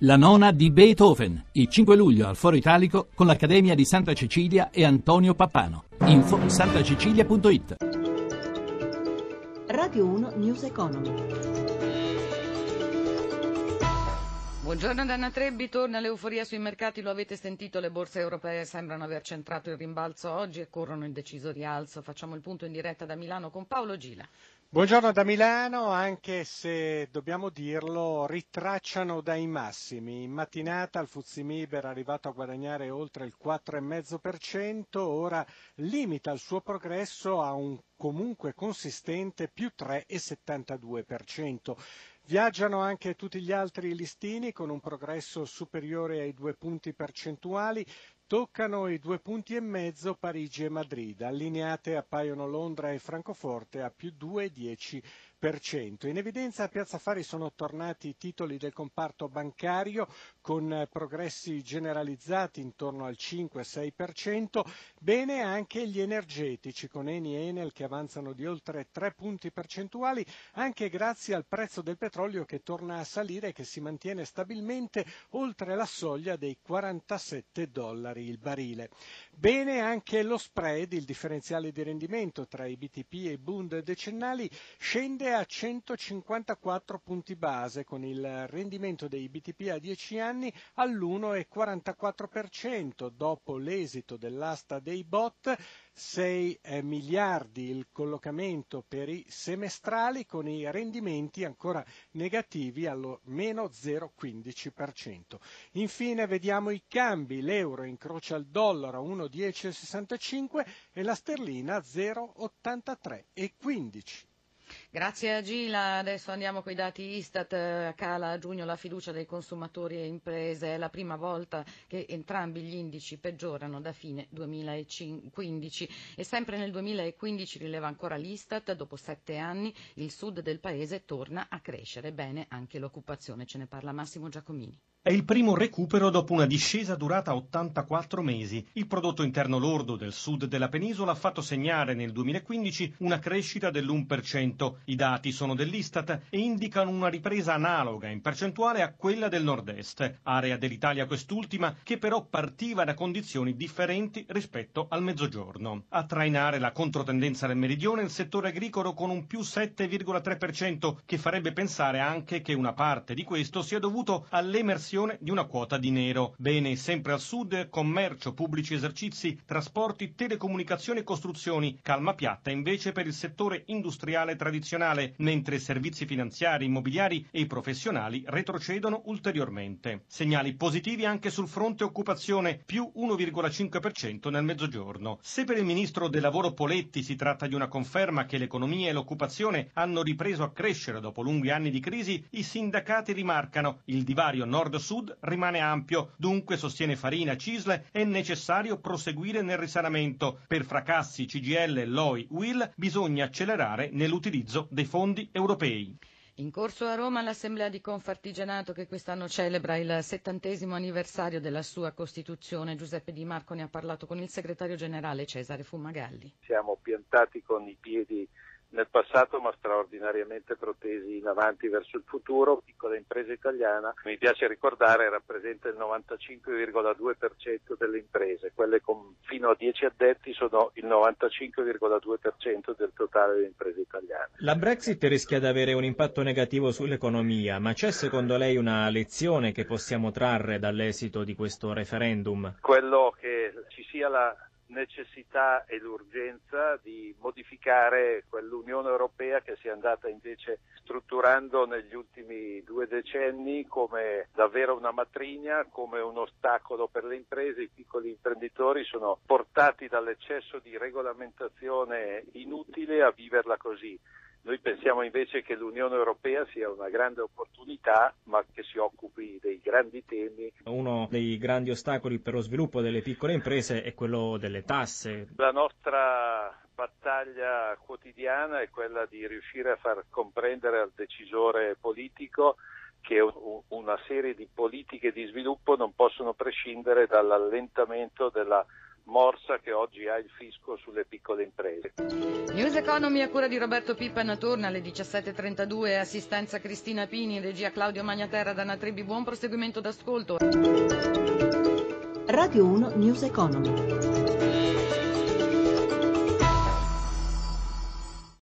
La nona di Beethoven, il 5 luglio al Foro Italico con l'Accademia di Santa Cecilia e Antonio Pappano. Info santacecilia.it Radio 1 News Economy. Buongiorno Danna Trebbi, torna l'euforia sui mercati, lo avete sentito, le borse europee sembrano aver centrato il rimbalzo oggi e corrono il deciso rialzo. Facciamo il punto in diretta da Milano con Paolo Gila. Buongiorno da Milano, anche se dobbiamo dirlo, ritracciano dai massimi. In mattinata il Fuzimib era arrivato a guadagnare oltre il 4,5%, ora limita il suo progresso a un comunque consistente più 3,72%. Viaggiano anche tutti gli altri listini con un progresso superiore ai due punti percentuali, Toccano i due punti e mezzo Parigi e Madrid, allineate appaiono Londra e Francoforte a più 2,10 in evidenza a Piazza Fari sono tornati i titoli del comparto bancario con progressi generalizzati intorno al 5-6%, bene anche gli energetici con Eni e Enel che avanzano di oltre 3 punti percentuali anche grazie al prezzo del petrolio che torna a salire e che si mantiene stabilmente oltre la soglia dei 47 dollari il barile. Bene anche lo spread, il differenziale di rendimento tra i BTP e i Bund decennali scende scende a 154 punti base con il rendimento dei BTP a 10 anni all'1,44% dopo l'esito dell'asta dei bot 6 eh, miliardi il collocamento per i semestrali con i rendimenti ancora negativi allo meno 0,15%. Infine vediamo i cambi, l'euro incrocia il dollaro a 1,1065 e la sterlina a 0,83,15. Grazie a Gila, adesso andiamo con i dati Istat, cala a giugno la fiducia dei consumatori e imprese, è la prima volta che entrambi gli indici peggiorano da fine 2015 e sempre nel 2015 rileva ancora l'Istat, dopo sette anni il sud del paese torna a crescere, bene anche l'occupazione, ce ne parla Massimo Giacomini. È il primo recupero dopo una discesa durata 84 mesi. Il prodotto interno lordo del sud della penisola ha fatto segnare nel 2015 una crescita dell'1%. I dati sono dell'Istat e indicano una ripresa analoga in percentuale a quella del nord-est, area dell'Italia quest'ultima che però partiva da condizioni differenti rispetto al mezzogiorno. A trainare la controtendenza del meridione il settore agricolo con un più 7,3% che farebbe pensare anche che una parte di questo sia dovuto all'emersione di una quota di nero. Bene, sempre al sud, commercio, pubblici esercizi, trasporti, telecomunicazioni e costruzioni. Calma piatta invece per il settore industriale tradizionale, mentre servizi finanziari, immobiliari e professionali retrocedono ulteriormente. Segnali positivi anche sul fronte occupazione, più 1,5% nel mezzogiorno. Se per il ministro del lavoro Poletti si tratta di una conferma che l'economia e l'occupazione hanno ripreso a crescere dopo lunghi anni di crisi, i sindacati rimarcano il divario nord sud rimane ampio, dunque sostiene Farina Cisle è necessario proseguire nel risanamento. Per fracassi CGL, LOI, WIL bisogna accelerare nell'utilizzo dei fondi europei. In corso a Roma l'Assemblea di Confartigianato che quest'anno celebra il settantesimo anniversario della sua Costituzione. Giuseppe Di Marco ne ha parlato con il segretario generale Cesare Fumagalli. Siamo piantati con i piedi nel passato ma straordinariamente protesi in avanti verso il futuro. Piccola impresa italiana, mi piace ricordare, rappresenta il 95,2% delle imprese, quelle con fino a 10 addetti sono il 95,2% del totale delle imprese italiane. La Brexit rischia di avere un impatto negativo sull'economia, ma c'è secondo lei una lezione che possiamo trarre dall'esito di questo referendum? Quello che ci sia la necessità e l'urgenza di modificare quell'Unione Europea che si è andata invece strutturando negli ultimi due decenni come davvero una matrigna, come un ostacolo per le imprese. I piccoli imprenditori sono portati dall'eccesso di regolamentazione inutile a viverla così. Noi pensiamo invece che l'Unione Europea sia una grande opportunità, ma che si occupi dei grandi temi. Uno dei grandi ostacoli per lo sviluppo delle piccole imprese è quello delle tasse. La nostra battaglia quotidiana è quella di riuscire a far comprendere al decisore politico che una serie di politiche di sviluppo non possono prescindere dall'allentamento della morsa che oggi ha il fisco sulle piccole imprese. News Economy a cura di Roberto Pippan torna alle 17.32, assistenza Cristina Pini, regia Claudio Magnaterra, Dana Trebi, buon proseguimento d'ascolto. Radio 1 News Economy.